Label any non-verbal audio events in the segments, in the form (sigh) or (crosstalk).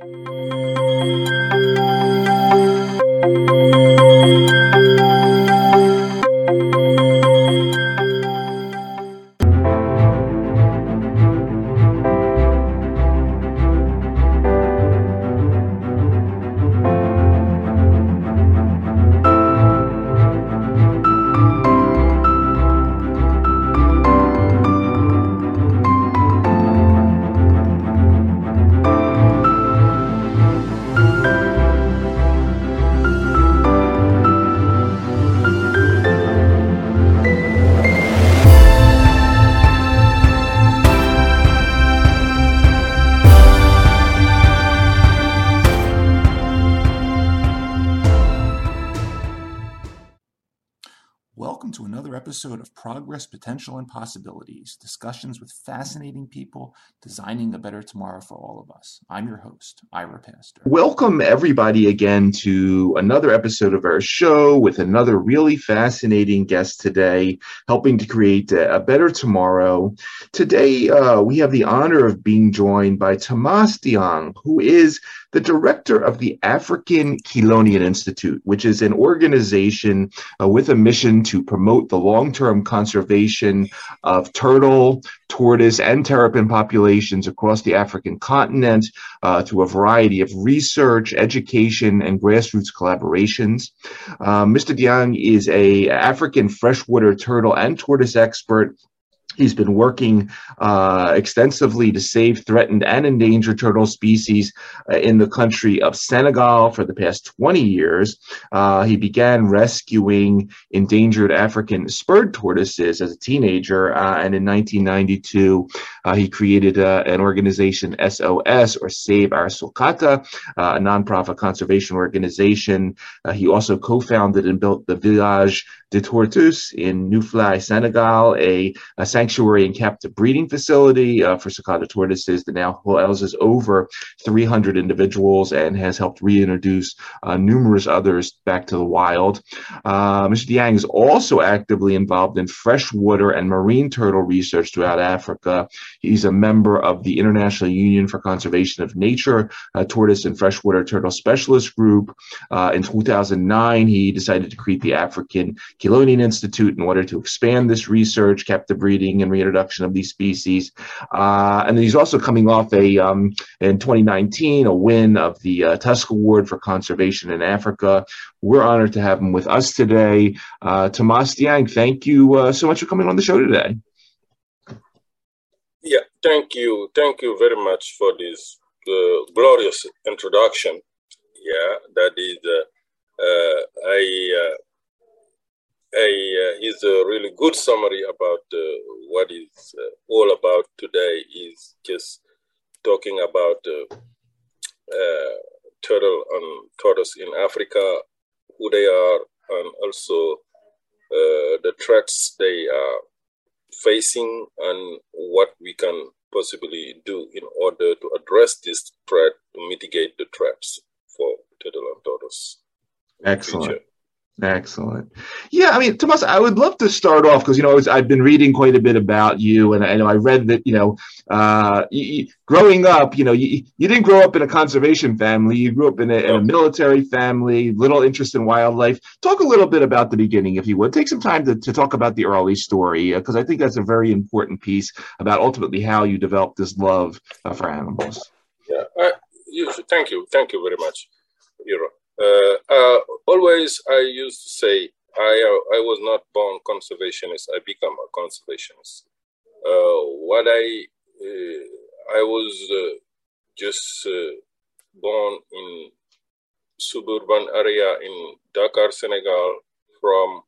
episode Potential, and Discussions with fascinating people designing a better tomorrow for all of us. I'm your host, Ira Pastor. Welcome, everybody, again to another episode of our show with another really fascinating guest today, helping to create a, better tomorrow. Today, uh, we have the honor of being joined by Tomas Diagne, who is the director of the African Chelonian Institute, which is an organization uh, with a mission to promote the long term conservation of turtle, tortoise, and terrapin populations across the African continent uh, through a variety of research, education, and grassroots collaborations. Uh, Mr. Diagne is a African freshwater turtle and tortoise expert He's been working uh, extensively to save threatened and endangered turtle species uh, in the country of Senegal for the past 20 years. Uh, he began rescuing endangered African spurred tortoises as a teenager, uh, and in 1992, uh, he created uh, an organization, SOS, or Save Our Sulcata, a nonprofit conservation organization. he also co founded and built the Village de Tortoise in Noflaye, Senegal, a, a sanctuary and captive breeding facility uh, for sulcata tortoises that now houses over 300 individuals and has helped reintroduce uh, numerous others back to the wild. Uh, Mr. Diagne is also actively involved in freshwater and marine turtle research throughout Africa. He's a member of the International Union for Conservation of Nature Tortoise and Freshwater Turtle Specialist Group. Uh, in 2009, he decided to create the African Chelonian Institute in order to expand this research, captive breeding, and reintroduction of these species. Uh, and he's also coming off a um, in 2019 a win of the uh, Tusk Award for Conservation in Africa. We're honored to have him with us today. Uh, Tomas Diagne, thank you uh, so much for coming on the show today. Yeah, thank you, thank you very much for this uh, glorious introduction. Yeah, that is. Uh, I a, uh, is a really good summary about uh, what is uh, all about today is just talking about uh, uh, turtle and tortoise in Africa, who they are, and also uh, the threats they are facing and what we can possibly do in order to address this threat, to mitigate the threats for turtle and tortoise. Excellent. Excellent. Yeah, I mean, Tomas, I would love to start off because you know I was, I've been reading quite a bit about you, and I know I read that you know, uh, you, growing up, you know, you, you didn't grow up in a conservation family. You grew up in a, in a, military family, little interest in wildlife. Talk a little bit about the beginning, if you would. Take some time to, to talk about the early story because uh, I think that's a very important piece about ultimately how you developed this love uh, for animals. Yeah, uh, you, thank you, thank you very much, Ira. Uh, uh, always, I used to say, I, uh, I was not born conservationist, I become a conservationist. what I, I was just born in suburban area in Dakar, Senegal, from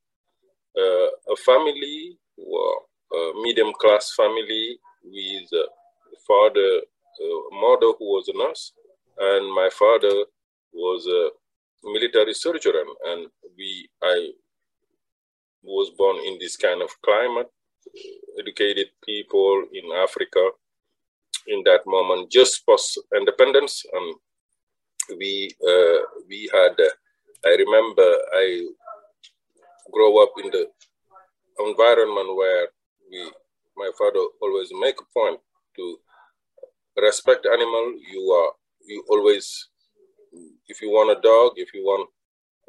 uh, a family, a medium class family with a father, a mother who was a nurse, and my father was a military surgeon, and we I was born in this kind of climate, educated people in Africa in that moment, just post independence, and we uh, we had. Uh, I remember I grow up in the environment where we, my father always make a point to respect animal. You are you always, if you want a dog, if you want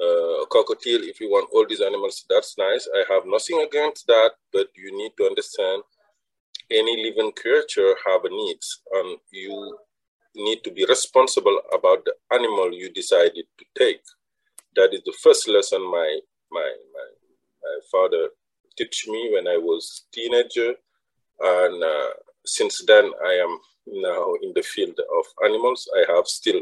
uh, a cockatiel, if you want all these animals, that's nice. I have nothing against that, but you need to understand any living creature have needs, and you need to be responsible about the animal you decided to take. That is the first lesson my my my, my father teach me when I was teenager, and uh, since then I am now in the field of animals. I have still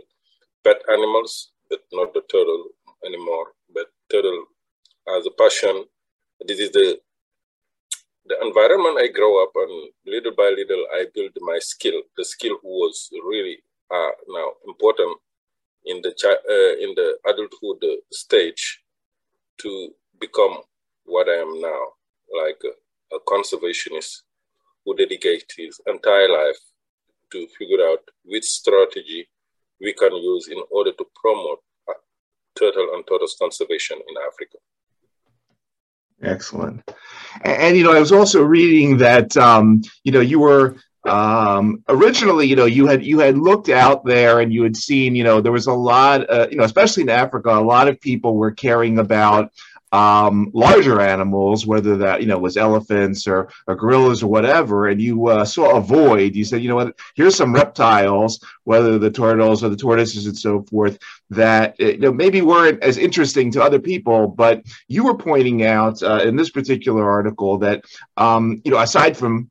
pet animals, but not the turtle anymore. But turtle as a passion. This is the the environment I grow up and little by little I build my skill. The skill was really uh, now important in the uh, in the adulthood stage to become what I am now, like a, a conservationist who dedicates his entire life to figure out which strategy we can use in order to promote turtle and tortoise conservation in Africa. Excellent. And, and, you know, I was also reading that um, you know you were um, originally, you know, you had you had looked out there and you had seen, you know, there was a lot, uh, you know, especially in Africa, a lot of people were caring about um, larger animals, whether that you know was elephants or, or gorillas or whatever, and you uh, saw a void. You said, you know what? Here's some reptiles, whether the turtles or the tortoises and so forth, that uh, you know maybe weren't as interesting to other people, but you were pointing out uh, in this particular article that um, you know aside from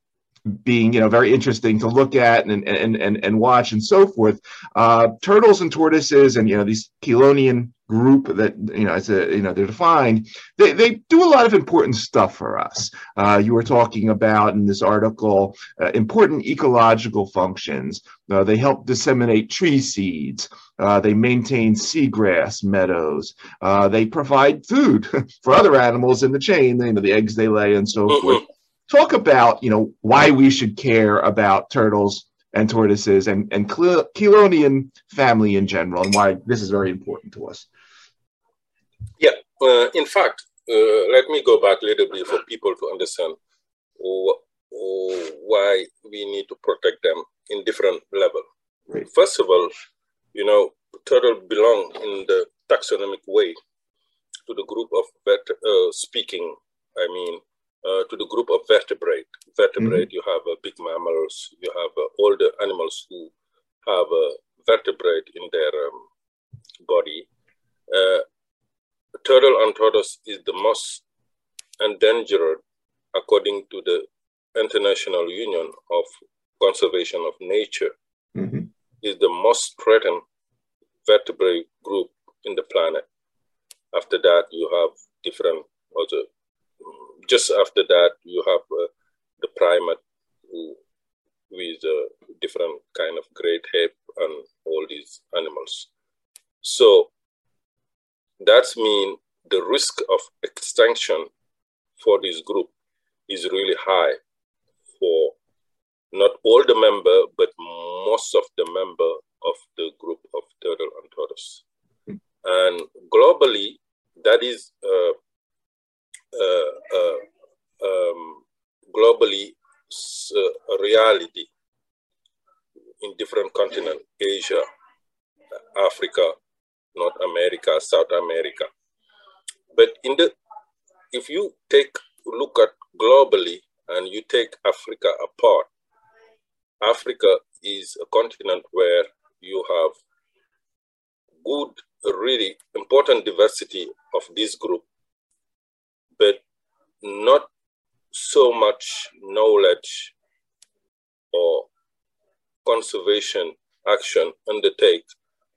being you know very interesting to look at and and and, and watch and so forth. Uh, turtles and tortoises and you know these Chelonian group that you know as a you know they're defined they, they do a lot of important stuff for us. Uh, you were talking about in this article uh, important ecological functions. Uh, they help disseminate tree seeds. Uh, they maintain seagrass meadows. Uh, they provide food (laughs) for other animals in the chain you know the eggs they lay and so forth. Talk about you know why we should care about turtles and tortoises and and Chelonian family in general and why this is very important to us. Yeah, uh, in fact, uh, let me go back a little bit for people to understand wh- why we need to protect them in different level. Right. First of all, you know, turtle belong in the taxonomic way to the group of vet, uh, speaking. I mean, uh, to the group of vertebrate. Vertebrate, mm-hmm. you have uh, big mammals, you have uh, all the animals who have a vertebrate in their um, body. Turtle and tortoise is the most endangered according to the International Union of Conservation of Nature. Mm-hmm. Is the most threatened vertebrate group in the planet. After that, you have different other just after that, you have uh, the primate who, with a different kind of great ape and all these animals. So that's means the risk of extinction for this group is really high for not all the member, but most of the member of the group of turtle and tortoise. And globally, that is uh, uh, uh, um, globally uh, a reality in different continents, Asia, Africa, North America, South America. But in the if you take look at globally and you take Africa apart, Africa is a continent where you have good, really important diversity of this group but not so much knowledge or conservation action undertake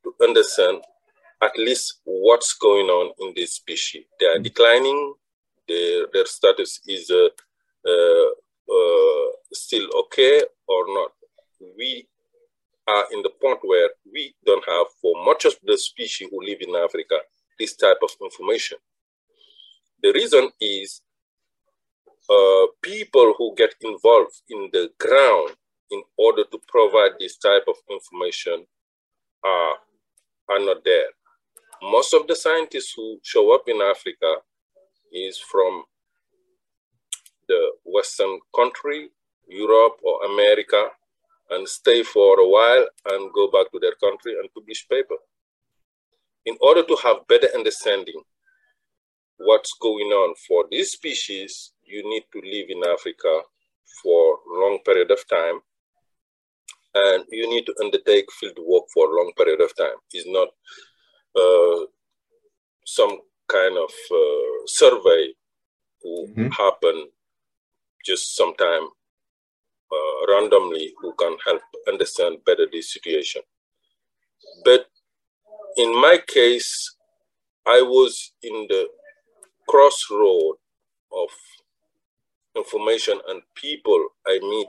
to understand at least what's going on in this species. They are declining. Their, their status is uh, uh, uh, still okay or not. We are in the point where we don't have, for much of the species who live in Africa, this type of information. The reason is uh, people who get involved in the ground in order to provide this type of information are, are not there. Most of the scientists who show up in Africa is from the Western country, Europe or America, and stay for a while and go back to their country and publish paper. In order to have better understanding what's going on for this species, you need to live in Africa for a long period of time and you need to undertake field work for a long period of time. It's not uh, some kind of uh, survey who mm-hmm. happen just sometime uh, randomly who can help understand better the situation. But in my case, I was in the crossroad of information and people I meet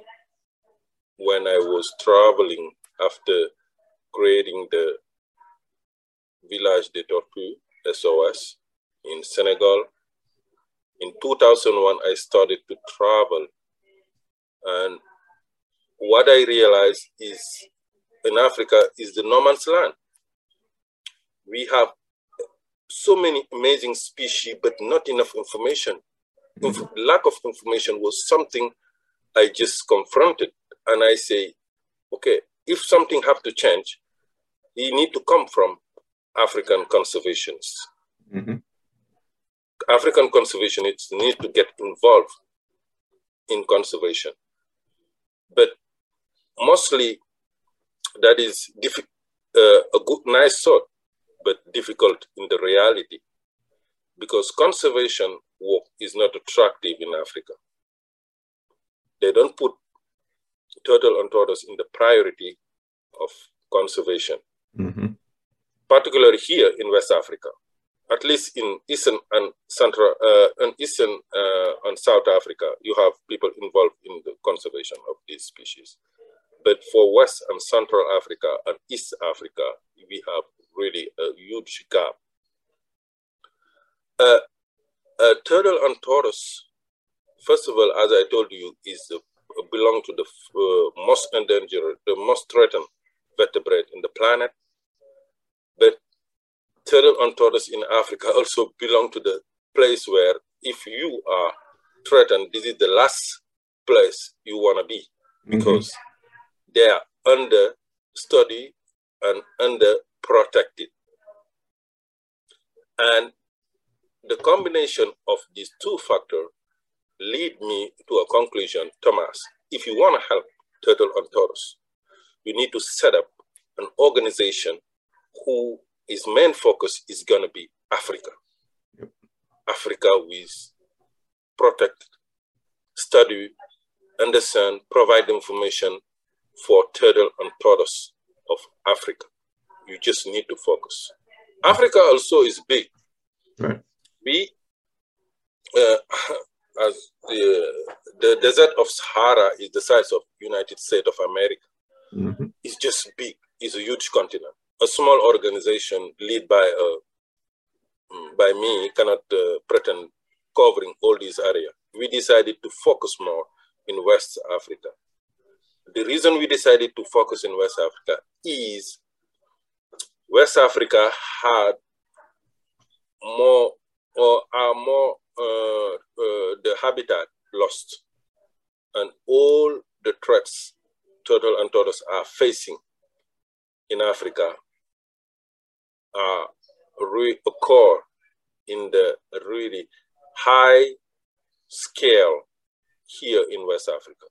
when I was traveling after creating the Village des Tortues SOS in Senegal. In 2001, I started to travel. And what I realized is in Africa is the no man's land. We have so many amazing species, but not enough information. Mm-hmm. Inf- lack of information was something I just confronted and I say, okay, if something have to change, you need to come from African conservationists. Mm-hmm. African conservationists need to get involved in conservation. But mostly that is diffi- uh, a good, nice thought, but difficult in the reality because conservation work is not attractive in Africa. They don't put turtle and tortoise in the priority of conservation, mm-hmm. Particularly here in West Africa. At least in Eastern and Central uh, and Eastern uh, and South Africa, you have people involved in the conservation of these species. But for West and Central Africa and East Africa, we have really a huge gap. Uh, turtle and tortoise, first of all, as I told you, is the belong to the uh, most endangered, the most threatened vertebrate in the planet. Turtle and tortoise in Africa (laughs) also belong to the place where if you are threatened, this is the last place you want to be mm-hmm. because mm-hmm. they are under study and under protected. And the combination of these two factors lead me to a conclusion, Tomas. If you want to help Turtle and Tortoise, you need to set up an organization whose main focus is going to be Africa. Yep. Africa with protect, study, understand, provide information for turtle and tortoise of Africa. You just need to focus. Africa also is big. Right. We uh, (laughs) as the, the desert of Sahara is the size of United States of America. Mm-hmm. It's just big. It's a huge continent. A small organization led by a, mm, by me cannot uh, pretend covering all these areas. We decided to focus more in West Africa. The reason we decided to focus in West Africa is West Africa had more or are more uh, uh, the habitat lost and all the threats turtle and tortoise are facing in Africa are re- occur in the really high scale here in West Africa.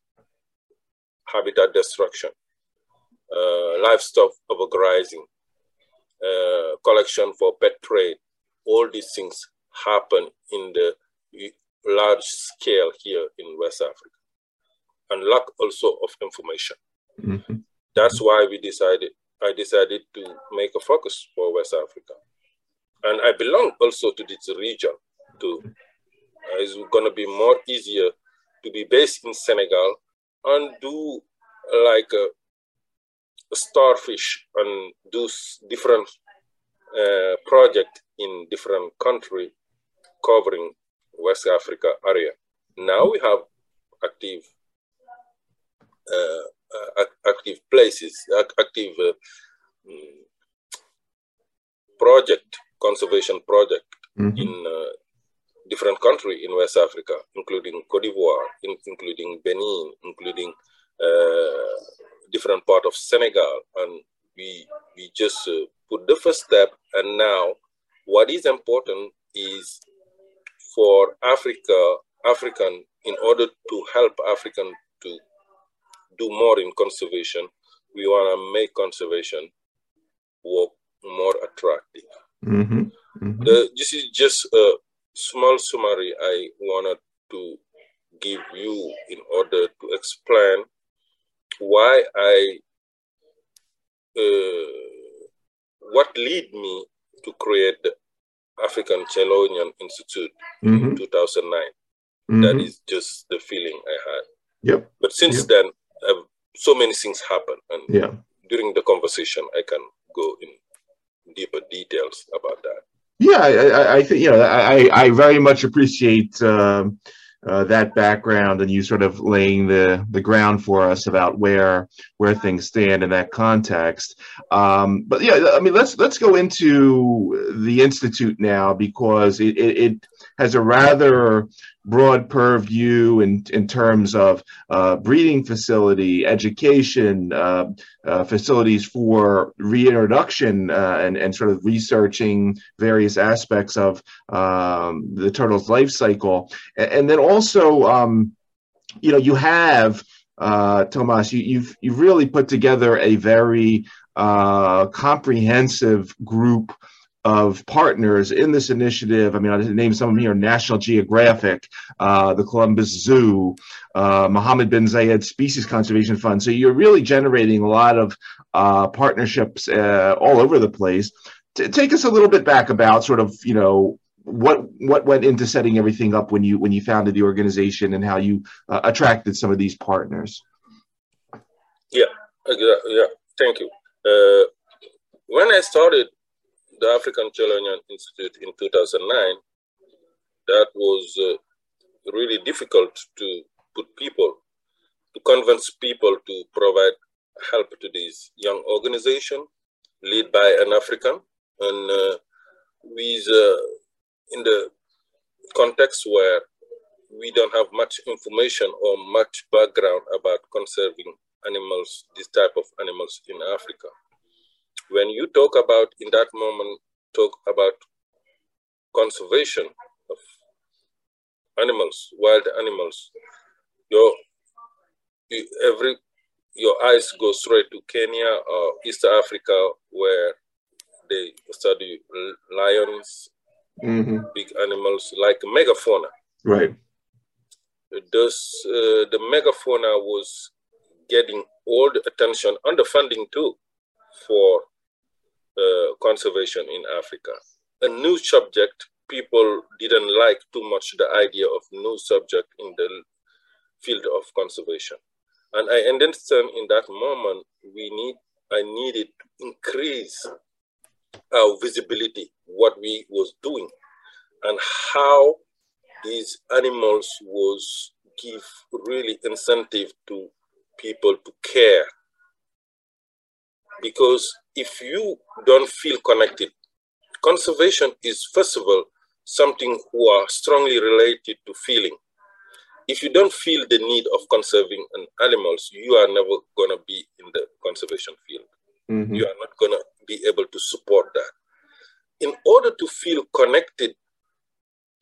Habitat destruction, uh, livestock overgrazing, uh, collection for pet trade, all these things happen in the large scale here in West Africa and lack also of information. Mm-hmm. That's why we decided, I decided to make a focus for West Africa. And I belong also to this region too. Uh, it's going to be more easier to be based in Senegal and do like a, a starfish and do different uh, project in different country covering West Africa area. Now we have active uh, uh, active places, active uh, mm, project, conservation project mm-hmm. in uh, different country in West Africa, including Cote d'Ivoire, in, including Benin, including uh, different part of Senegal, and we we just uh, put the first step. And now, what is important is for Africa, African, in order to help African to do more in conservation, we want to make conservation work more attractive. Mm-hmm. Mm-hmm. The, this is just a small summary I wanted to give you in order to explain why I, uh, what lead me to create the African Chelonian Institute Mhm. in 2009. Mhm. That is just the feeling I had. Yep. But since Yep. then, uh, so many things happen, and Yeah. during the conversation, I can go in deeper details about that. Yeah, I, I, I think you know I, I very much appreciate um, uh, that background and you sort of laying the the ground for us about where where things stand in that context. Um, but yeah, I mean let's let's go into the institute now because it, it, it has a rather broad purview in in terms of uh, breeding facility, education, uh, uh, facilities for reintroduction uh, and, and sort of researching various aspects of um, the turtle's life cycle. And, and then also, um, you know, you have, uh, Tomas, you, you've, you've really put together a very uh, comprehensive group of partners in this initiative. I mean, I'll name some of them here National Geographic, uh, the Columbus Zoo, uh, Mohammed bin Zayed Species Conservation Fund. So you're really generating a lot of uh, partnerships uh, all over the place. T- take us a little bit back about sort of, you know, what what went into setting everything up when you when you founded the organization and how you uh, attracted some of these partners. Yeah, uh, yeah, yeah. Thank you. When I started the African Chelonian Institute in 2009, that was uh, really difficult to put people, to convince people to provide help to this young organization led by an African. And uh, with, uh, in the context where we don't have much information or much background about conserving animals, this type of animals in Africa. When you talk about, in that moment, talk about conservation of animals, wild animals, your you- every your eyes go straight to Kenya or East Africa, where they study lions, Mm-hmm. big animals like megafauna. Right. Thus, uh, the megafauna was getting all the attention and the funding too for conservation in Africa. A new subject, people didn't like too much the idea of new subject in the field of conservation. And I understand in that moment, we need, I needed to increase our visibility, what we was doing and how these animals was give really incentive to people to care because if you don't feel connected conservation is first of all something who are strongly related to feeling if you don't feel the need of conserving an animals you are never going to be in the conservation field Mm-hmm. you are not going to be able to support that. In order to feel connected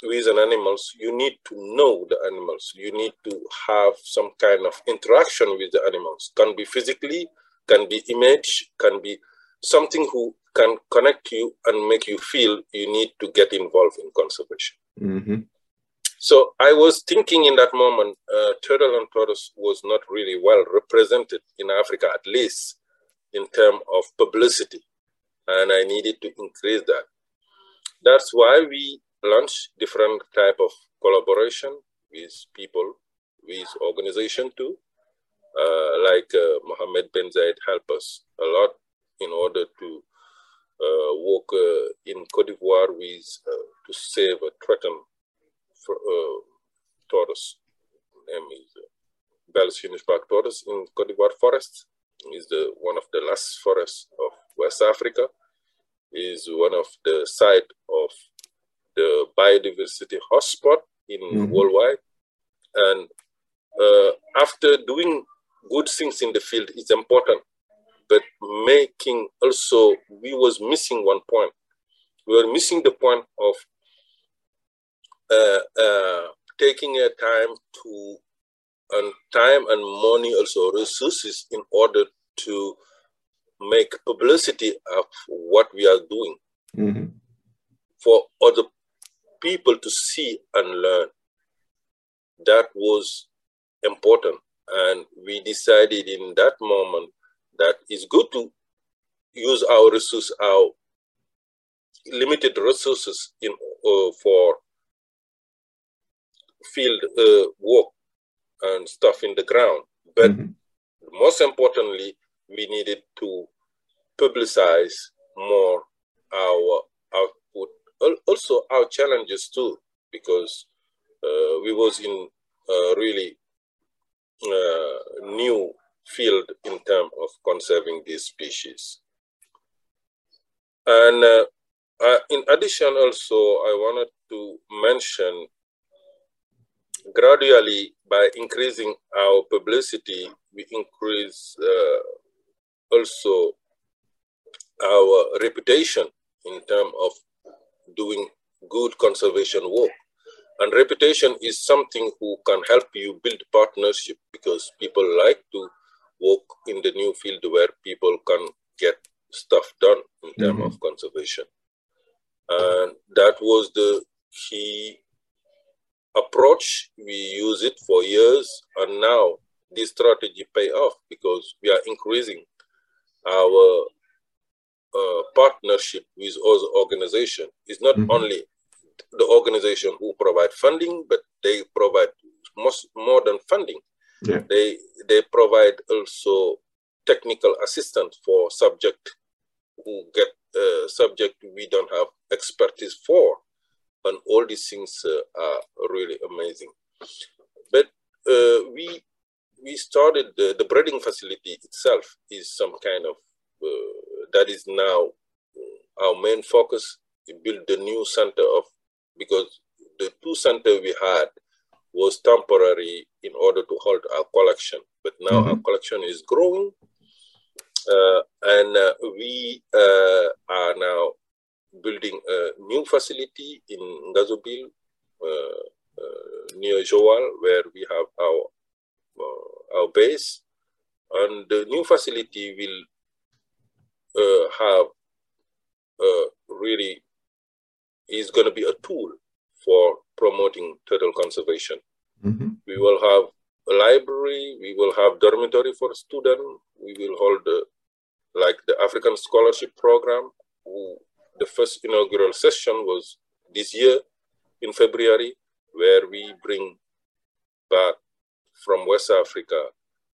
with an animals, you need to know the animals. You need to have some kind of interaction with the animals. Can be physically, can be image, can be something who can connect you and make you feel you need to get involved in conservation. Mm-hmm. So I was thinking in that moment, uh, turtle and tortoise was not really well represented in Africa, at least in terms of publicity, and I needed to increase that. That's why we launched different type of collaboration with people, with organization too, uh, like uh, Mohammed bin Zayed help us a lot in order to uh, work uh, in Cote d'Ivoire with uh, to save a threatened for, uh, tortoise. Name is uh, Bell's hingeback tortoise in Cote d'Ivoire forest. Is the one of the last forests of West Africa. Is one of the site of the biodiversity hotspot in Mhm. worldwide. And uh, after doing good things in the field is important, but making also, we was missing one point. We were missing the point of uh, uh, taking a time to, and time and money also resources in order to make publicity of what we are doing mm-hmm. for other people to see and learn. That was important. And we decided in that moment that it's good to use our resources, our limited resources in uh, for field uh, work and stuff in the ground. But mm-hmm. most importantly, we needed to publicize more our output, also our challenges too, because uh, we was in really new field in terms of conserving these species. And uh, uh, in addition, also, I wanted to mention gradually by increasing our publicity, we increase uh, also our reputation in terms of doing good conservation work. And reputation is something who can help you build partnership because people like to work in the new field where people can get stuff done in terms mm-hmm. of conservation. And that was the key approach. We use it for years, and now this strategy pay off because we are increasing our uh, partnership with other organizations. It's not mm-hmm. only the organization who provide funding, but they provide most more than funding. Yeah. They they provide also technical assistance for subject who get uh, subject we don't have expertise for, and all these things uh, are really amazing. But uh, we we started the, the breeding facility itself is some kind of uh, that is now our main focus. We build the new center of because the two center we had was temporary in order to hold our collection, but now mm-hmm. our collection is growing, uh, and uh, we uh, are now building a new facility in Ngazobil uh, uh, near Joal, where we have our our base, and the new facility will have really is going to be a tool for promoting turtle conservation. Mm-hmm. We will have a library, we will have dormitory for students, we will hold uh, like the African Scholarship Program. Who, the first inaugural session was this year in February, where we bring back from West Africa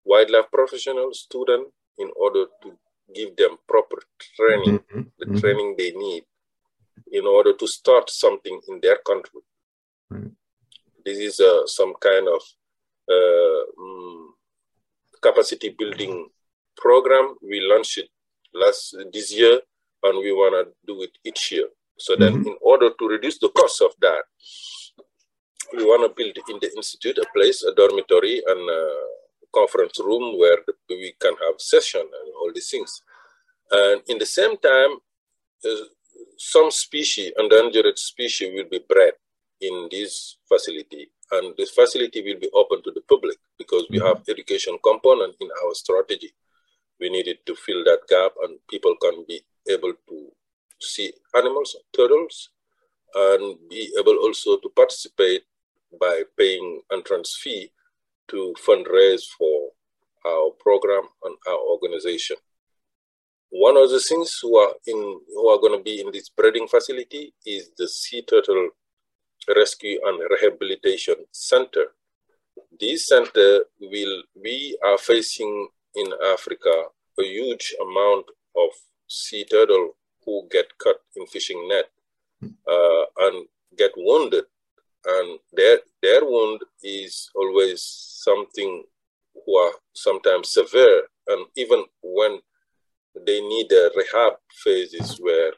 wildlife professional students in order to give them proper training, mm-hmm. the mm-hmm. training they need in order to start something in their country. Right. This is uh, some kind of uh, um, capacity building program. We launched it last this year, and we want to do it each year. So mm-hmm. then, in order to reduce the cost of that, we want to build in the institute a place, a dormitory, and a conference room where we can have session and all these things. And in the same time, uh, some species, endangered species, will be bred in this facility, and this facility will be open to the public because we have mm-hmm. education component in our strategy. We needed to fill that gap, and people can be able to see animals, turtles, and be able also to participate by paying entrance fee to fundraise for our program and our organization. One of the things who are in who are going to be in this breeding facility is the Sea Turtle Rescue and Rehabilitation Center. This center will we are facing in Africa a huge amount of sea turtle who get cut in fishing net uh, and get wounded, and their their wound is always something who are sometimes severe, and even when they need a rehab phases where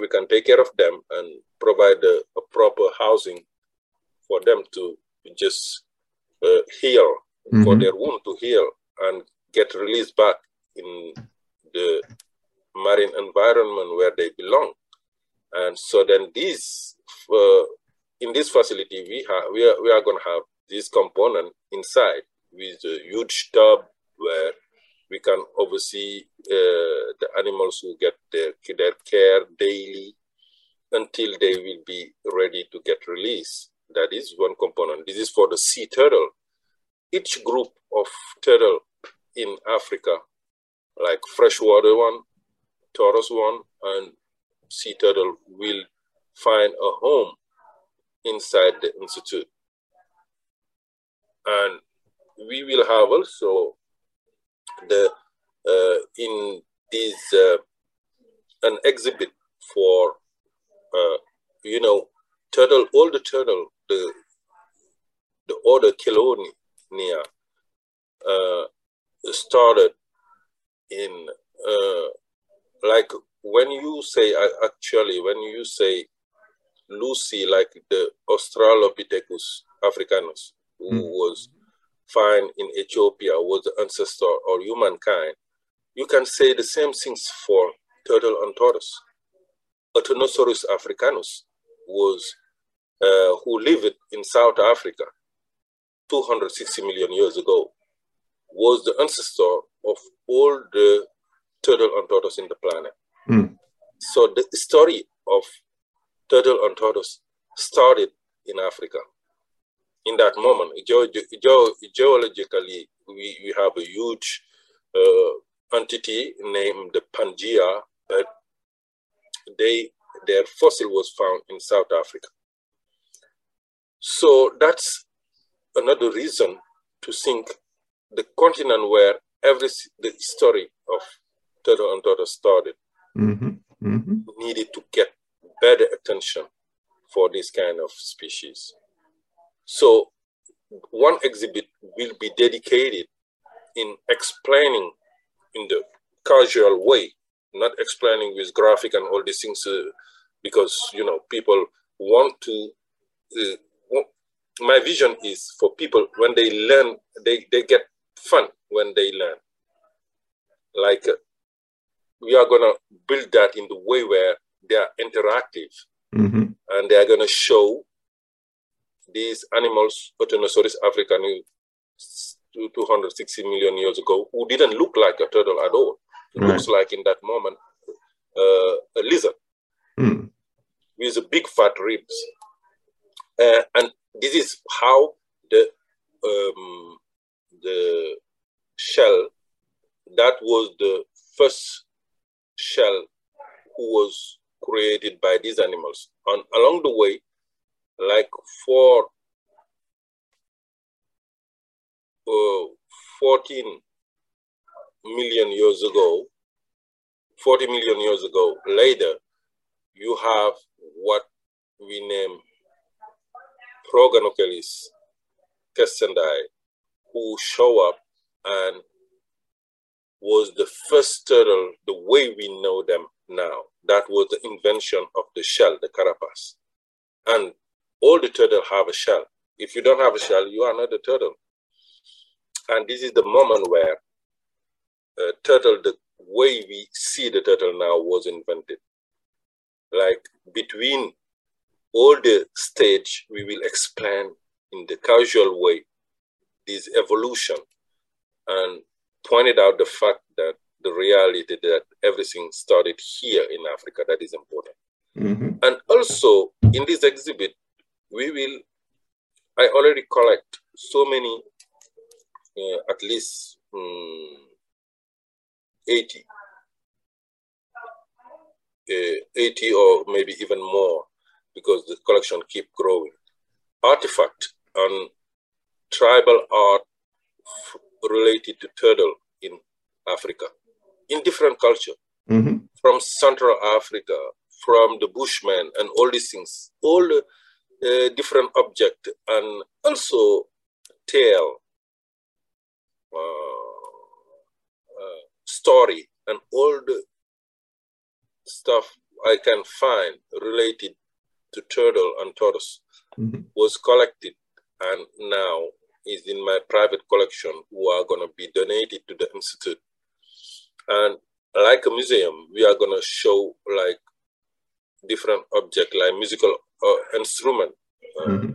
we can take care of them and provide a, a proper housing for them to just uh, heal, mm-hmm. for their wound to heal. and get released back in the marine environment where they belong. And so then this, uh, in this facility, we, have, we are, we are going to have this component inside with a huge tub where we can oversee uh, the animals who get their, their care daily until they will be ready to get released. That is one component. This is for the sea turtle. Each group of turtle in Africa, like freshwater one, tortoise one, and sea turtle, will find a home inside the institute. And we will have also the uh, in this uh, an exhibit for uh, you know turtle all the turtle the the order Chelonia uh, started in uh, like when you say actually when you say Lucy like the Australopithecus africanus who mm. was found in Ethiopia was the ancestor or humankind, you can say the same things for turtle and tortoise. Eunotosaurus africanus was uh, who lived in South Africa 260 million years ago, was the ancestor of all the turtle and tortoise in the planet. Mm. So the story of turtle and tortoise started in Africa in that moment. Ge- ge- geologically, we, we have a huge uh, entity named the Pangea, but they their fossil was found in South Africa. So that's another reason to think the continent where every the story of turtle and tortoise started mm-hmm. Mm-hmm. needed to get better attention for this kind of species. So one exhibit will be dedicated in explaining in the casual way, not explaining with graphic and all these things, uh, because you know people want to. Uh, my vision is for people when they learn, they they get fun when they learn. Like uh, we are gonna build that in the way where they are interactive, mm-hmm. and they are gonna show these animals, Eunotosaurus africanus, 260 million years ago, who didn't look like a turtle at all. Right. looks like in that moment uh, a lizard mm. with big fat ribs. Uh, and this is how the um, the shell that was the first shell who was created by these animals. And along the way, like for uh, 14 million years ago, 40 million years ago, later, you have what we name Proganochelys cassandei, who show up and was the first turtle the way we know them now. That was the invention of the shell, the carapace. And all the turtle have a shell. If you don't have a shell, you are not a turtle. And this is the moment where uh, turtle, the way we see the turtle now was invented. Like between all the stage, we will explain in the casual way this evolution and pointed out the fact that the reality that everything started here in Africa, that is important. Mm-hmm. And also in this exhibit, we will, I already collect so many, uh, at least um, 80, uh, 80 or maybe even more, because the collection keep growing. Artifact and tribal art related to turtle in Africa, in different culture, mm-hmm. from Central Africa, from the Bushmen and all these things, all the uh, different object and also tell uh, uh, story and all the stuff I can find related to turtle and tortoise mm-hmm. was collected and now is in my private collection who are going to be donated to the institute. And like a museum, we are going to show like different object, like musical uh, instrument, uh, mm-hmm.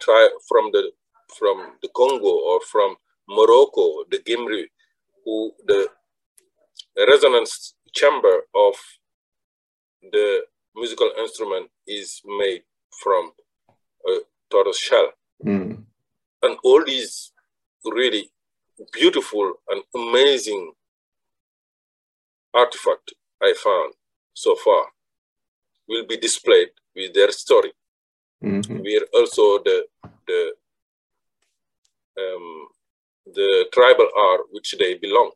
try from the from the Congo or from Morocco, the gimbri, who the resonance chamber of the musical instrument is made from a tortoise shell. Mm. And all these really beautiful and amazing artifact I found so far will be displayed with their story. Mm-hmm. We're also the the um, the tribal art which they belong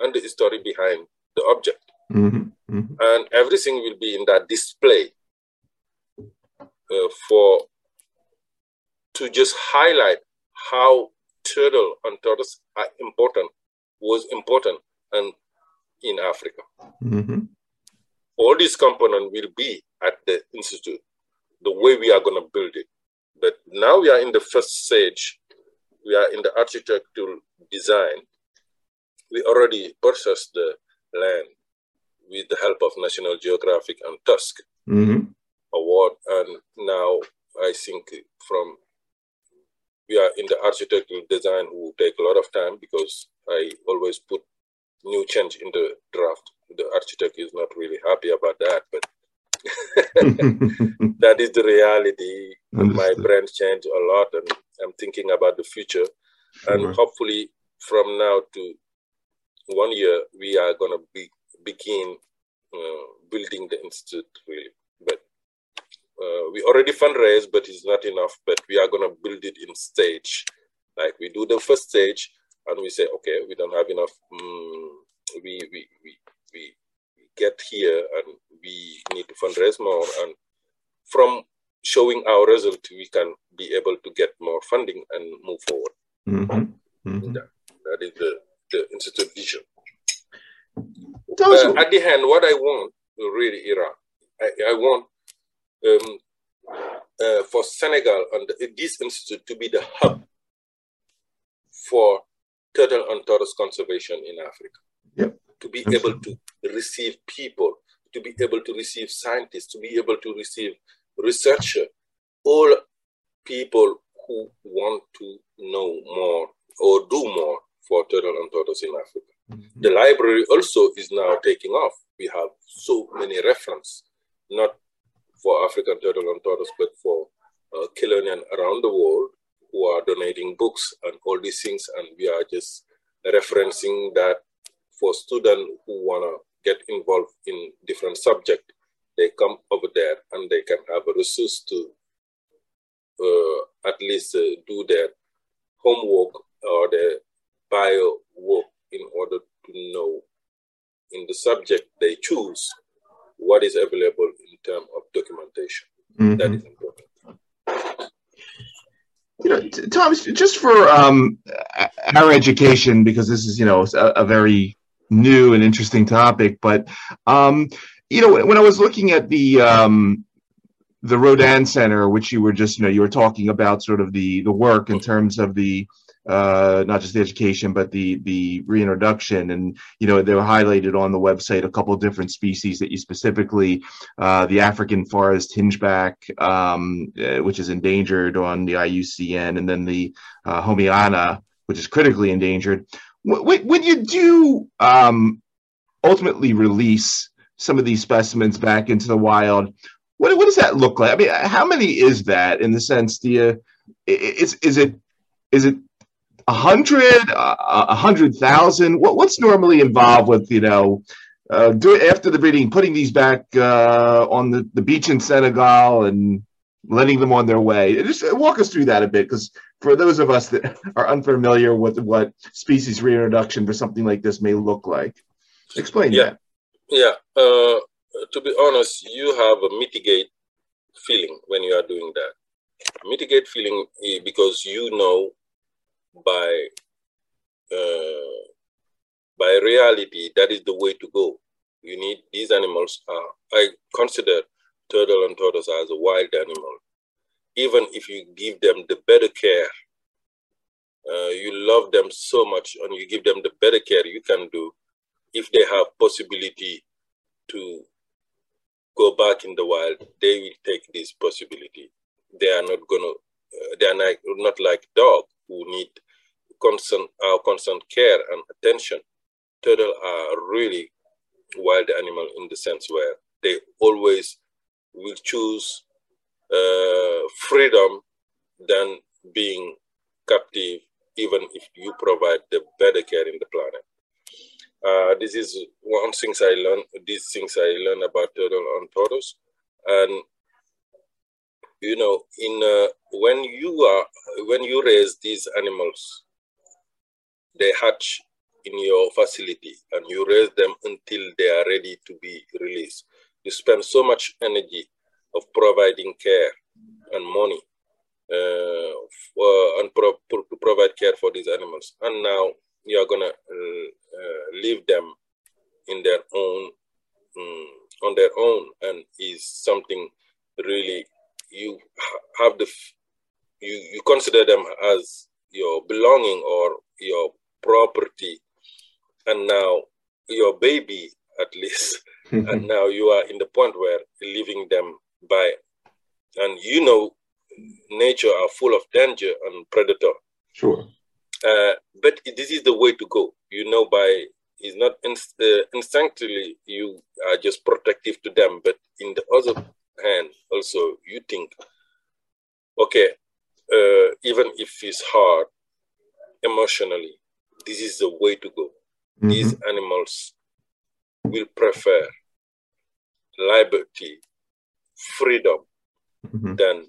and the story behind the object. Mm-hmm. Mm-hmm. And everything will be in that display uh, for to just highlight how turtle and tortoise are important, was important and in Africa. Mm-hmm. All these components will be at the institute, the way we are going to build it. But now we are in the first stage. We are in the architectural design. We already purchased the land with the help of National Geographic and Tusk mm-hmm. Award. And now I think from we are in the architectural design who take a lot of time because I always put new change in the draft. The architect is not really happy about that, but (laughs) that is the reality. Understood. My brand changed a lot, and I'm thinking about the future. Sure. And hopefully, from now to one year, we are going to be, begin uh, building the institute really. But uh, we already fundraise, but it's not enough. But we are going to build it in stage. Like we do the first stage, and we say, okay, we don't have enough. Mm, we, we, we, we get here and we need to fundraise more. And from showing our result, we can be able to get more funding and move forward. Mm-hmm. Mm-hmm. That, that is the, the institute vision. Uh, at the end, what I want, really, Ira, I, I want um, uh, for Senegal and this institute to be the hub for turtle and tortoise conservation in Africa. Yep. To be able to receive people, to be able to receive scientists, to be able to receive researchers, all people who want to know more or do more for turtle and tortoise in Africa. Mm-hmm. The library also is now taking off. We have so many reference, not for African turtle and tortoise, but for uh, around the world who are donating books and all these things. And we are just referencing that for students who want to get involved in different subject, they come over there and they can have a resource to uh, at least uh, do their homework or their bio work in order to know in the subject they choose what is available in terms of documentation. Mm-hmm. That is important. You know, Thomas, just for um, our education, because this is, you know, a, a very new and interesting topic, but um, you know, when I was looking at the um, the Rodin Center, which you were just, you know, you were talking about sort of the the work in terms of the uh, not just the education, but the the reintroduction. And you know, they were highlighted on the website a couple different species that you specifically, uh, the African forest hingeback, um, uh, which is endangered on the IUCN, and then the uh, Homeana, which is critically endangered. When, you do um, ultimately release some of these specimens back into the wild, what, what does that look like? I mean, how many is that in the sense? Do you is is it is it a hundred, a hundred thousand? What, what's normally involved with you know, uh, do after the breeding, putting these back uh, on the, the beach in Senegal and letting them on their way? Just walk us through that a bit, because for those of us that are unfamiliar with what species reintroduction for something like this may look like, explain yeah. that. Yeah. Uh, to be honest, you have a mitigate feeling when you are doing that. Mitigate feeling because you know by uh, by reality, that is the way to go. You need these animals. Uh, I consider turtle and tortoise as a wild animal. Even if you give them the better care, uh, you love them so much and you give them the better care you can do if they have possibility to go back in the wild they will take this possibility they are not gonna uh, they are not, not like dog who need constant our constant care and attention turtle are really wild animal in the sense where they always will choose uh, freedom than being captive, even if you provide the better care in the planet. Uh, this is one things I learned. These things I learned about turtle on tortoise, and you know, in uh, when you are when you raise these animals, they hatch in your facility and you raise them until they are ready to be released. You spend so much energy of providing care and money uh, for, and pro to provide care for these animals. And now you are gonna uh, uh, leave them in their own um, on their own, and is something really you have the you you consider them as your belonging or your property, and now your baby at least, (laughs) and now you are in the point where leaving them by, and you know nature are full of danger and predator. Sure. Uh, but this is the way to go. You know, by is not inst- uh, instinctively you are just protective to them, but in the other hand, also you think, okay, uh, even if it's hard emotionally, this is the way to go. Mm-hmm. These animals will prefer liberty, freedom, mm-hmm. than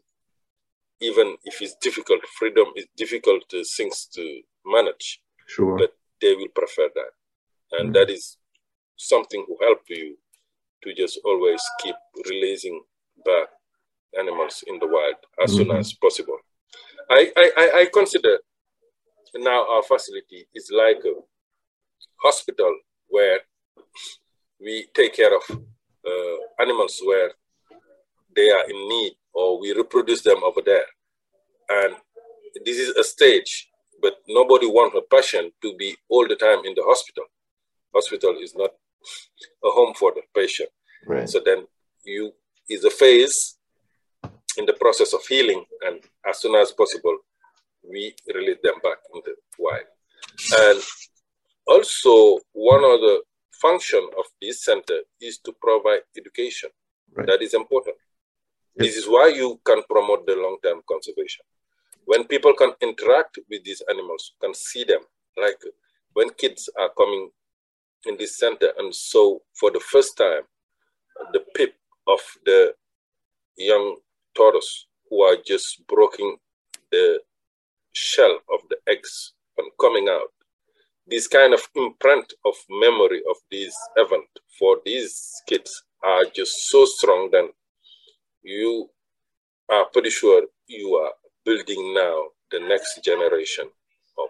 even if it's difficult, freedom is difficult uh, things to manage. Sure. But they will prefer that. And mm. that is something who help you to just always keep releasing back animals in the wild as mm-hmm. soon as possible. I, I, I consider now our facility is like a hospital where we take care of uh, animals where they are in need or we reproduce them over there. And this is a stage, but nobody wants a patient to be all the time in the hospital. Hospital is not a home for the patient. Right. So then you is a phase in the process of healing, and as soon as possible, we release them back in the wild. And also, one of the function of this center is to provide education. Right. That is important. This is why you can promote the long-term conservation. When people can interact with these animals, can see them, like when kids are coming in this center, and so for the first time, the pip of the young tortoise who are just breaking the shell of the eggs and coming out. This kind of imprint of memory of this event for these kids are just so strong that you are pretty sure you are building now the next generation of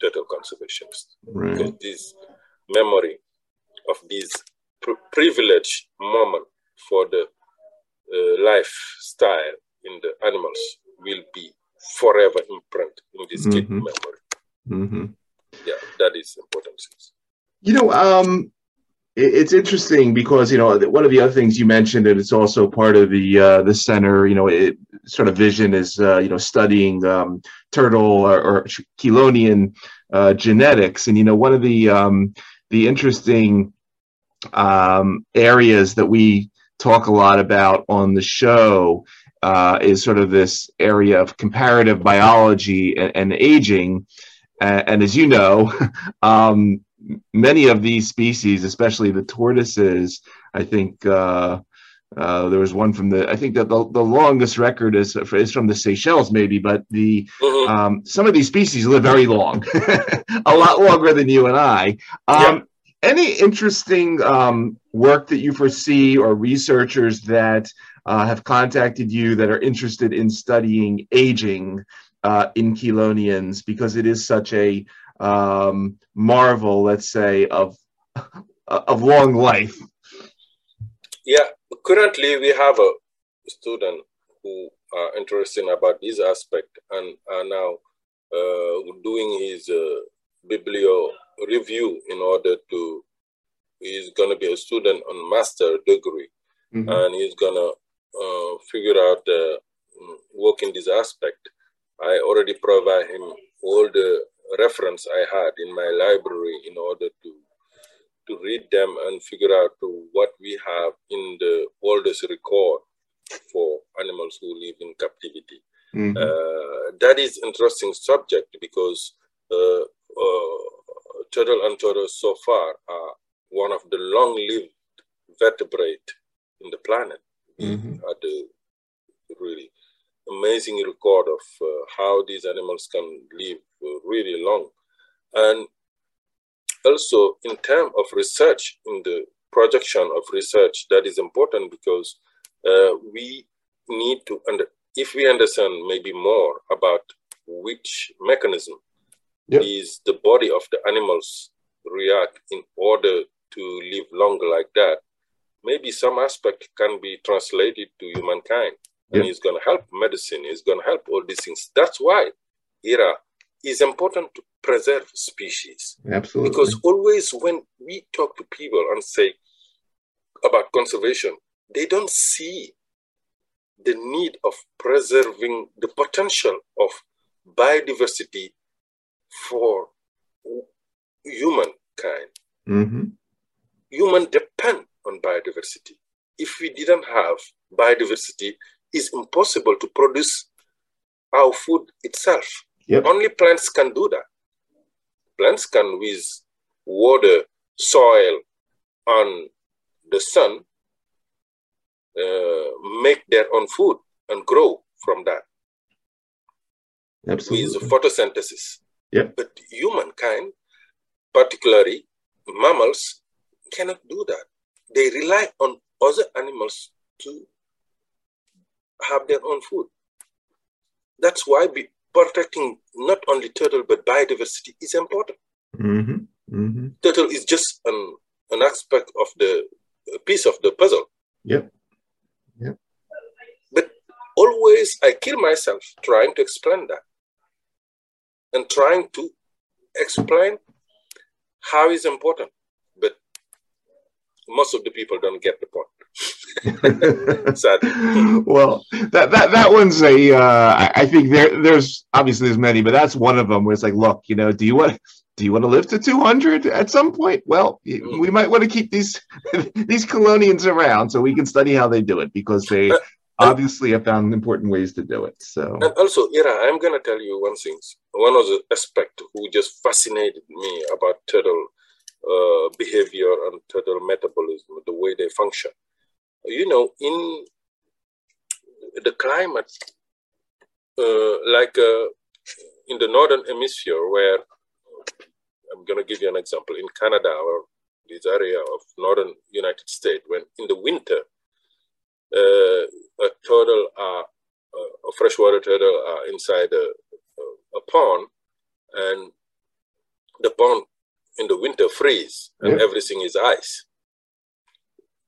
turtle conservationists. Right. Because this memory of this privileged moment for the uh, lifestyle in the animals will be forever imprinted in this mm-hmm. kid memory. Mm-hmm. Yeah, that is important. You know, um, it's interesting because you know one of the other things you mentioned, and it's also part of the uh, the center. You know, it sort of vision is uh, you know studying um, turtle or, or chelonian uh, genetics, and you know one of the um, the interesting um, areas that we talk a lot about on the show uh, is sort of this area of comparative biology and, and aging. And as you know, (laughs) um, many of these species, especially the tortoises, I think uh, uh, there was one from the. I think that the, the longest record is is from the Seychelles, maybe, but the mm-hmm. um, some of these species live very long, (laughs) a lot longer than you and I. Um, yeah. Any interesting um, work that you foresee or researchers that uh, have contacted you that are interested in studying aging uh, in chelonians because it is such a um, marvel, let's say, of (laughs) of long life. Yeah, currently we have a student who are interested about this aspect and are now uh, doing his uh, biblio review in order to he's going to be a student on master degree mm-hmm. and he's going to uh, figure out uh, work in this aspect i already provide him all the reference i had in my library in order to to read them and figure out what we have in the oldest record for animals who live in captivity. Mm-hmm. Uh, that is interesting subject because uh, uh, turtle and tortoise so far are one of the long-lived vertebrate in the planet. Mm-hmm. At the really amazing record of uh, how these animals can live really long, and also in terms of research in the projection of research that is important because uh, we need to under if we understand maybe more about which mechanism yep. is the body of the animals react in order to live longer like that maybe some aspect can be translated to humankind and it's going to help medicine it's going to help all these things that's why Ira is important to preserve species absolutely because always when we talk to people and say about conservation they don't see the need of preserving the potential of biodiversity for humankind. Mm-hmm. Human depend on biodiversity. If we didn't have biodiversity, it's impossible to produce our food itself. Yep. Only plants can do that. Plants can, with water, soil, and the sun, uh, make their own food and grow from that. Absolutely. With photosynthesis. Yep. But humankind, particularly mammals, cannot do that. They rely on other animals to have their own food. That's why be protecting not only turtle but biodiversity is important. Mm-hmm. Mm-hmm. Turtle is just an, an aspect of the piece of the puzzle. Yep Yep. But always I kill myself trying to explain that and trying to explain how is important. But most of the people don't get the point. (laughs) well, that that that one's a. Uh, I think there there's obviously there's many, but that's one of them where it's like, look, you know, do you want do you want to live to 200 at some point? Well, mm. we might want to keep these (laughs) these chelonians around so we can study how they do it because they uh, obviously have found important ways to do it. So and also, Ira, I'm gonna tell you one thing. One of the aspects who just fascinated me about turtle uh, behavior and turtle metabolism, the way they function. You know, in the climate, uh, like uh, in the northern hemisphere, where I'm gonna give you an example in Canada or this area of northern United States, when in the winter uh, a turtle, uh, a freshwater turtle uh, inside a, a, pond, and the pond in the winter freeze and yeah. everything is ice.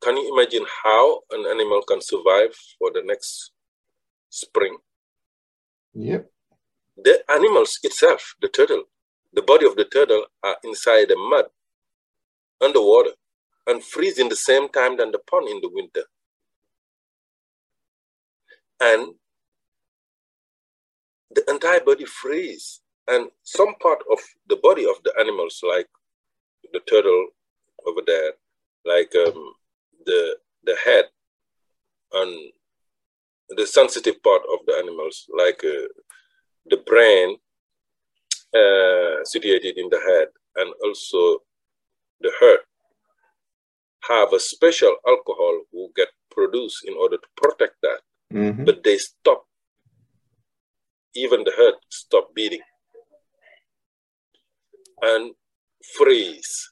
Can you imagine how an animal can survive for the next spring? Yep. The animals itself, the turtle, the body of the turtle are inside the mud, underwater, and freeze in the same time than the pond in the winter and the entire body freeze and some part of the body of the animals like the turtle over there like um, the the head and the sensitive part of the animals like uh, the brain uh, situated in the head and also the heart have a special alcohol who get produced in order to protect that mm-hmm. but they stop. Even the heart stop beating and freeze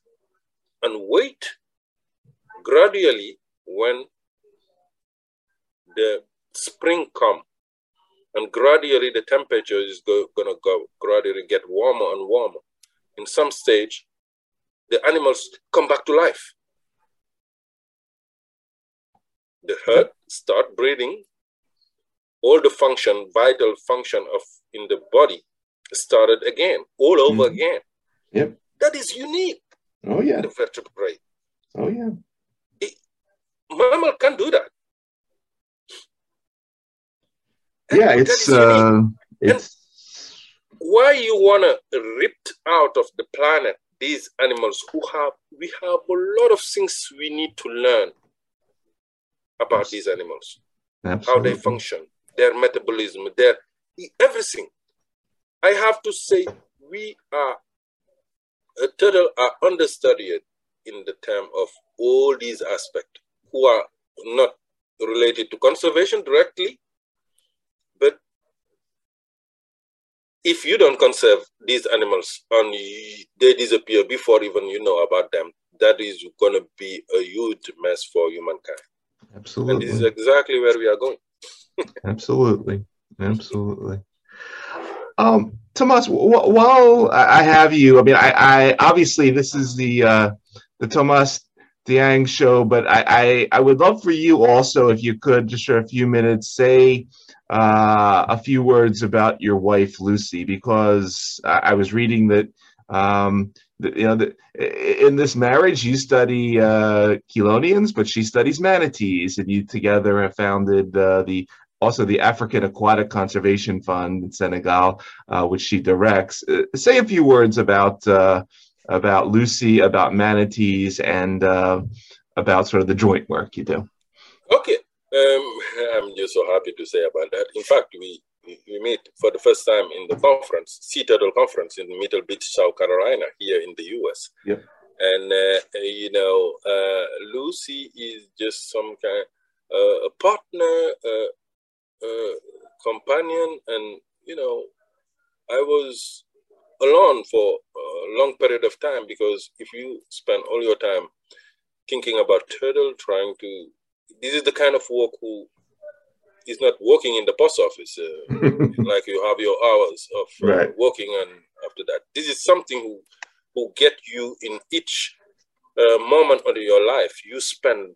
and wait gradually when the spring come and gradually the temperature is go, gonna go gradually get warmer and warmer in some stage the animals come back to life the heart start breathing all the function, vital function of in the body started again, all over mm-hmm. again. Yep. That is unique. Oh yeah. The vertebrate. Oh yeah. Mammal can do that. yeah, it's uh, it's. why you wanna rip out of the planet these animals who have we have a lot of things we need to learn about these animals, Absolutely. how they function, their metabolism, their everything. I have to say we are a total are understudied in the term of all these aspects who are not related to conservation directly, but if you don't conserve these animals and they disappear before even you know about them, that is going to be a huge mess for humankind. Absolutely. And this is exactly where we are going. (laughs) Absolutely. Absolutely. Um, Tomas, while I have you, I mean, I, I obviously this is the uh, the Tomas Diagne show, but I, I, I would love for you also, if you could, just for a few minutes, say uh, a few words about your wife Lucy, because I, I was reading that um, you know the, in this marriage you study uh, but she studies manatees, and you together have founded uh, the also the African Aquatic Conservation Fund in Senegal, uh, which she directs. Uh, say a few words about uh, about Lucy, about manatees, and uh, about sort of the joint work you do. Okay, um, I'm just so happy to say about that. In fact, we we meet for the first time in the conference, Sea Turtle Conference in Myrtle Beach, South Carolina, here in the U.S. Yep. And uh, you know, uh, Lucy is just some kind uh, a partner, uh, uh, companion, and you know, I was alone for a long period of time because if you spend all your time thinking about turtle, trying to, this is the kind of work who is not working in the post office, uh, (laughs) like you have your hours of uh, right. working, and after that, this is something who who get you in each uh, moment of your life. You spend,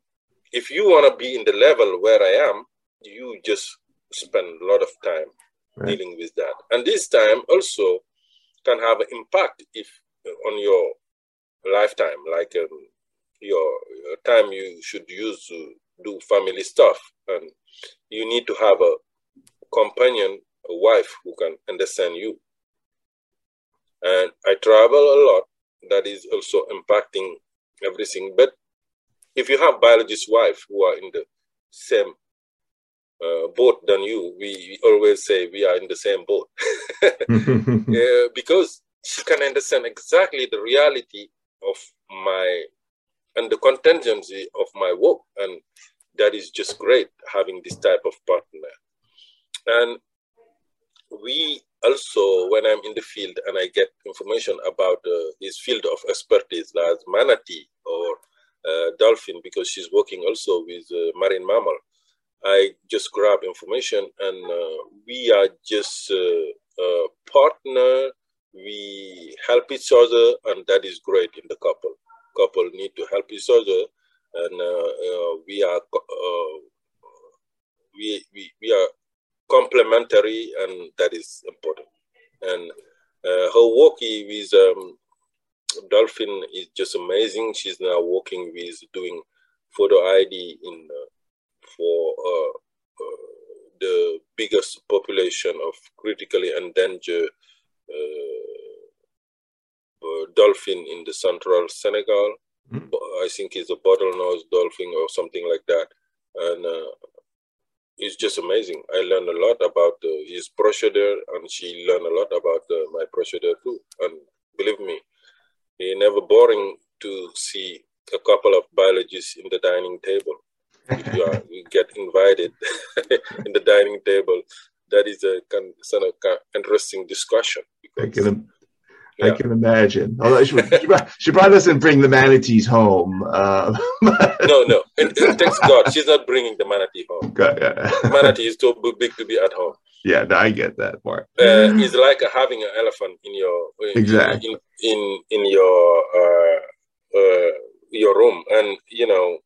if you want to be in the level where I am, you just spend a lot of time right. dealing with that, and this time also can have an impact if on your lifetime, like um, your, your time you should use to do family stuff, and you need to have a companion, a wife who can understand you. And I travel a lot. That is also impacting everything. But if you have biologist wife who are in the same uh, boat than you. We always say we are in the same boat (laughs) (laughs) uh, because she can understand exactly the reality of my and the contingency of my work, and that is just great having this type of partner. And we also, when I'm in the field and I get information about uh, his field of expertise, like manatee or uh, dolphin, because she's working also with uh, marine mammal I just grab information and uh, we are just uh, a partner. We help each other, and that is great in the couple. Couple need to help each other, and uh, we are we, we, we are complementary, and that is important. And uh, her work with um, Dolphin is just amazing. She's now working with doing photo ID in uh, for uh, uh, the biggest population of critically endangered uh, dolphin in the central Senegal. Mm. I think it's a bottlenose dolphin or something like that. And it's just amazing. I learned a lot about uh, his procedure, and she learned a lot about uh, my procedure too. And believe me, it's never boring to see a couple of biologists in the dining table you, are, you get invited (laughs) in the dining table, that is a kind of, interesting discussion. Because, I can, yeah. I can imagine. Although she, she, probably doesn't bring the manatees home. Uh, (laughs) no, no. And, and, thanks God, she's not bringing the manatee home. God, yeah. (laughs) manatee is too big to be at home. Yeah, no, I get that part. Uh, it's like having an elephant in your exactly in in, in your uh, uh, your room, and you know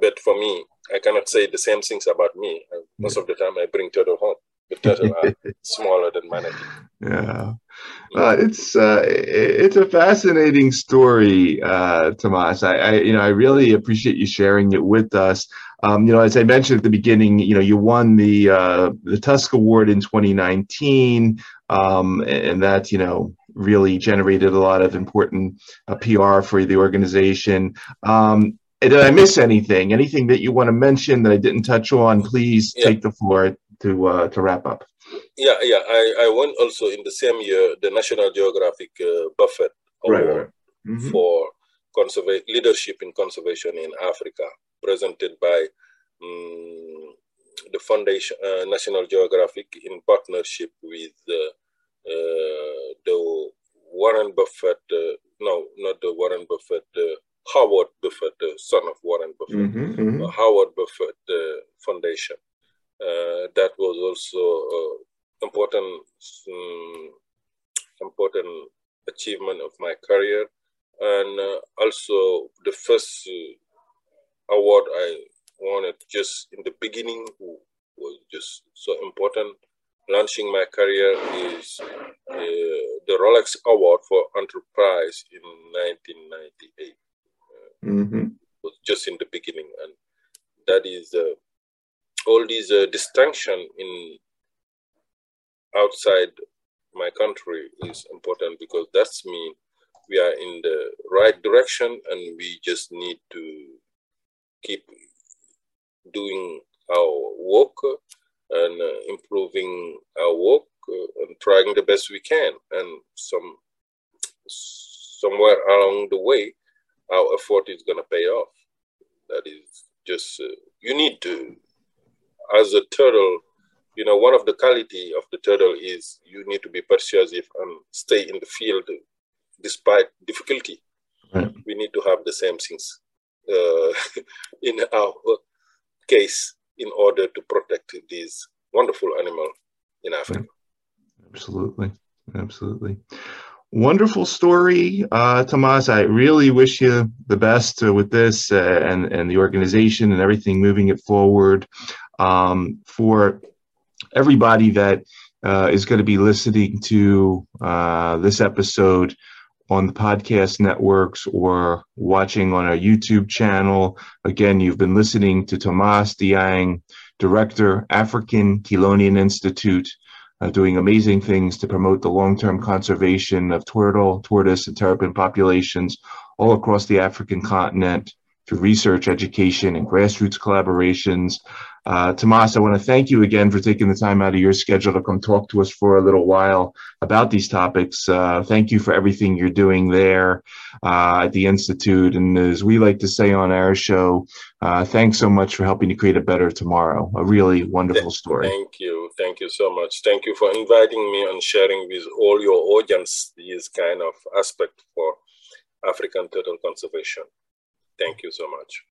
but for me, I cannot say the same things about me. Most of the time, I bring turtle home. But turtle are (laughs) smaller than manatee. Yeah. Uh, it's uh, it's a fascinating story, uh, Tomas. I, I, you know I really appreciate you sharing it with us. Um, you know, as I mentioned at the beginning, you know, you won the uh, the Tusk Award in 2019, um, and that you know really generated a lot of important uh, PR for the organization. Um, did I miss anything? Anything that you want to mention that I didn't touch on? Please yeah. take the floor to uh, to wrap up. Yeah, yeah. I, I won also in the same year the National Geographic uh, Buffett Award right, right. Mm-hmm. for conserva- leadership in conservation in Africa, presented by um, the Foundation uh, National Geographic in partnership with uh, the Warren Buffett. Uh, no, not the Warren Buffett. Howard Buffett, the son of Warren Buffett, mm-hmm, mm-hmm. Howard Buffett uh, Foundation. Uh, that was also important um, important achievement of my career, and uh, also the first uh, award I won wanted just in the beginning was just so important. Launching my career is uh, the Rolex Award for Enterprise in 1998. Mm-hmm. was just in the beginning, and that is uh, all these uh, distinction in outside my country is important because that's mean we are in the right direction and we just need to keep doing our work and uh, improving our work uh, and trying the best we can and some somewhere along the way our effort is going to pay off that is just uh, you need to as a turtle you know, one of the quality of the turtle is you need to be persuasive and stay in the field despite difficulty. Right. We need to have the same things uh, (laughs) in our case in order to protect these wonderful animal in Africa. Absolutely, absolutely. Wonderful story, uh, Tomas. I really wish you the best uh, with this uh, and and the organization and everything moving it forward. Um, for everybody that uh, is going to be listening to uh, this episode on the podcast networks or watching on our YouTube channel. Again, you've been listening to Tomas Diagne, Director, African Chelonian Institute, uh, doing amazing things to promote the long-term conservation of turtle, tortoise, and terrapin populations all across the African continent through research, education, and grassroots collaborations. Uh, Tomas, I want to thank you again for taking the time out of your schedule to come talk to us for a little while about these topics. Uh, thank you for everything you're doing there uh, at the Institute. And as we like to say on our show, uh, thanks so much for helping to create a better tomorrow. A really wonderful story. Thank you. Thank you so much. Thank you for inviting me and sharing with all your audience these kind of aspect for African turtle conservation. Thank you so much.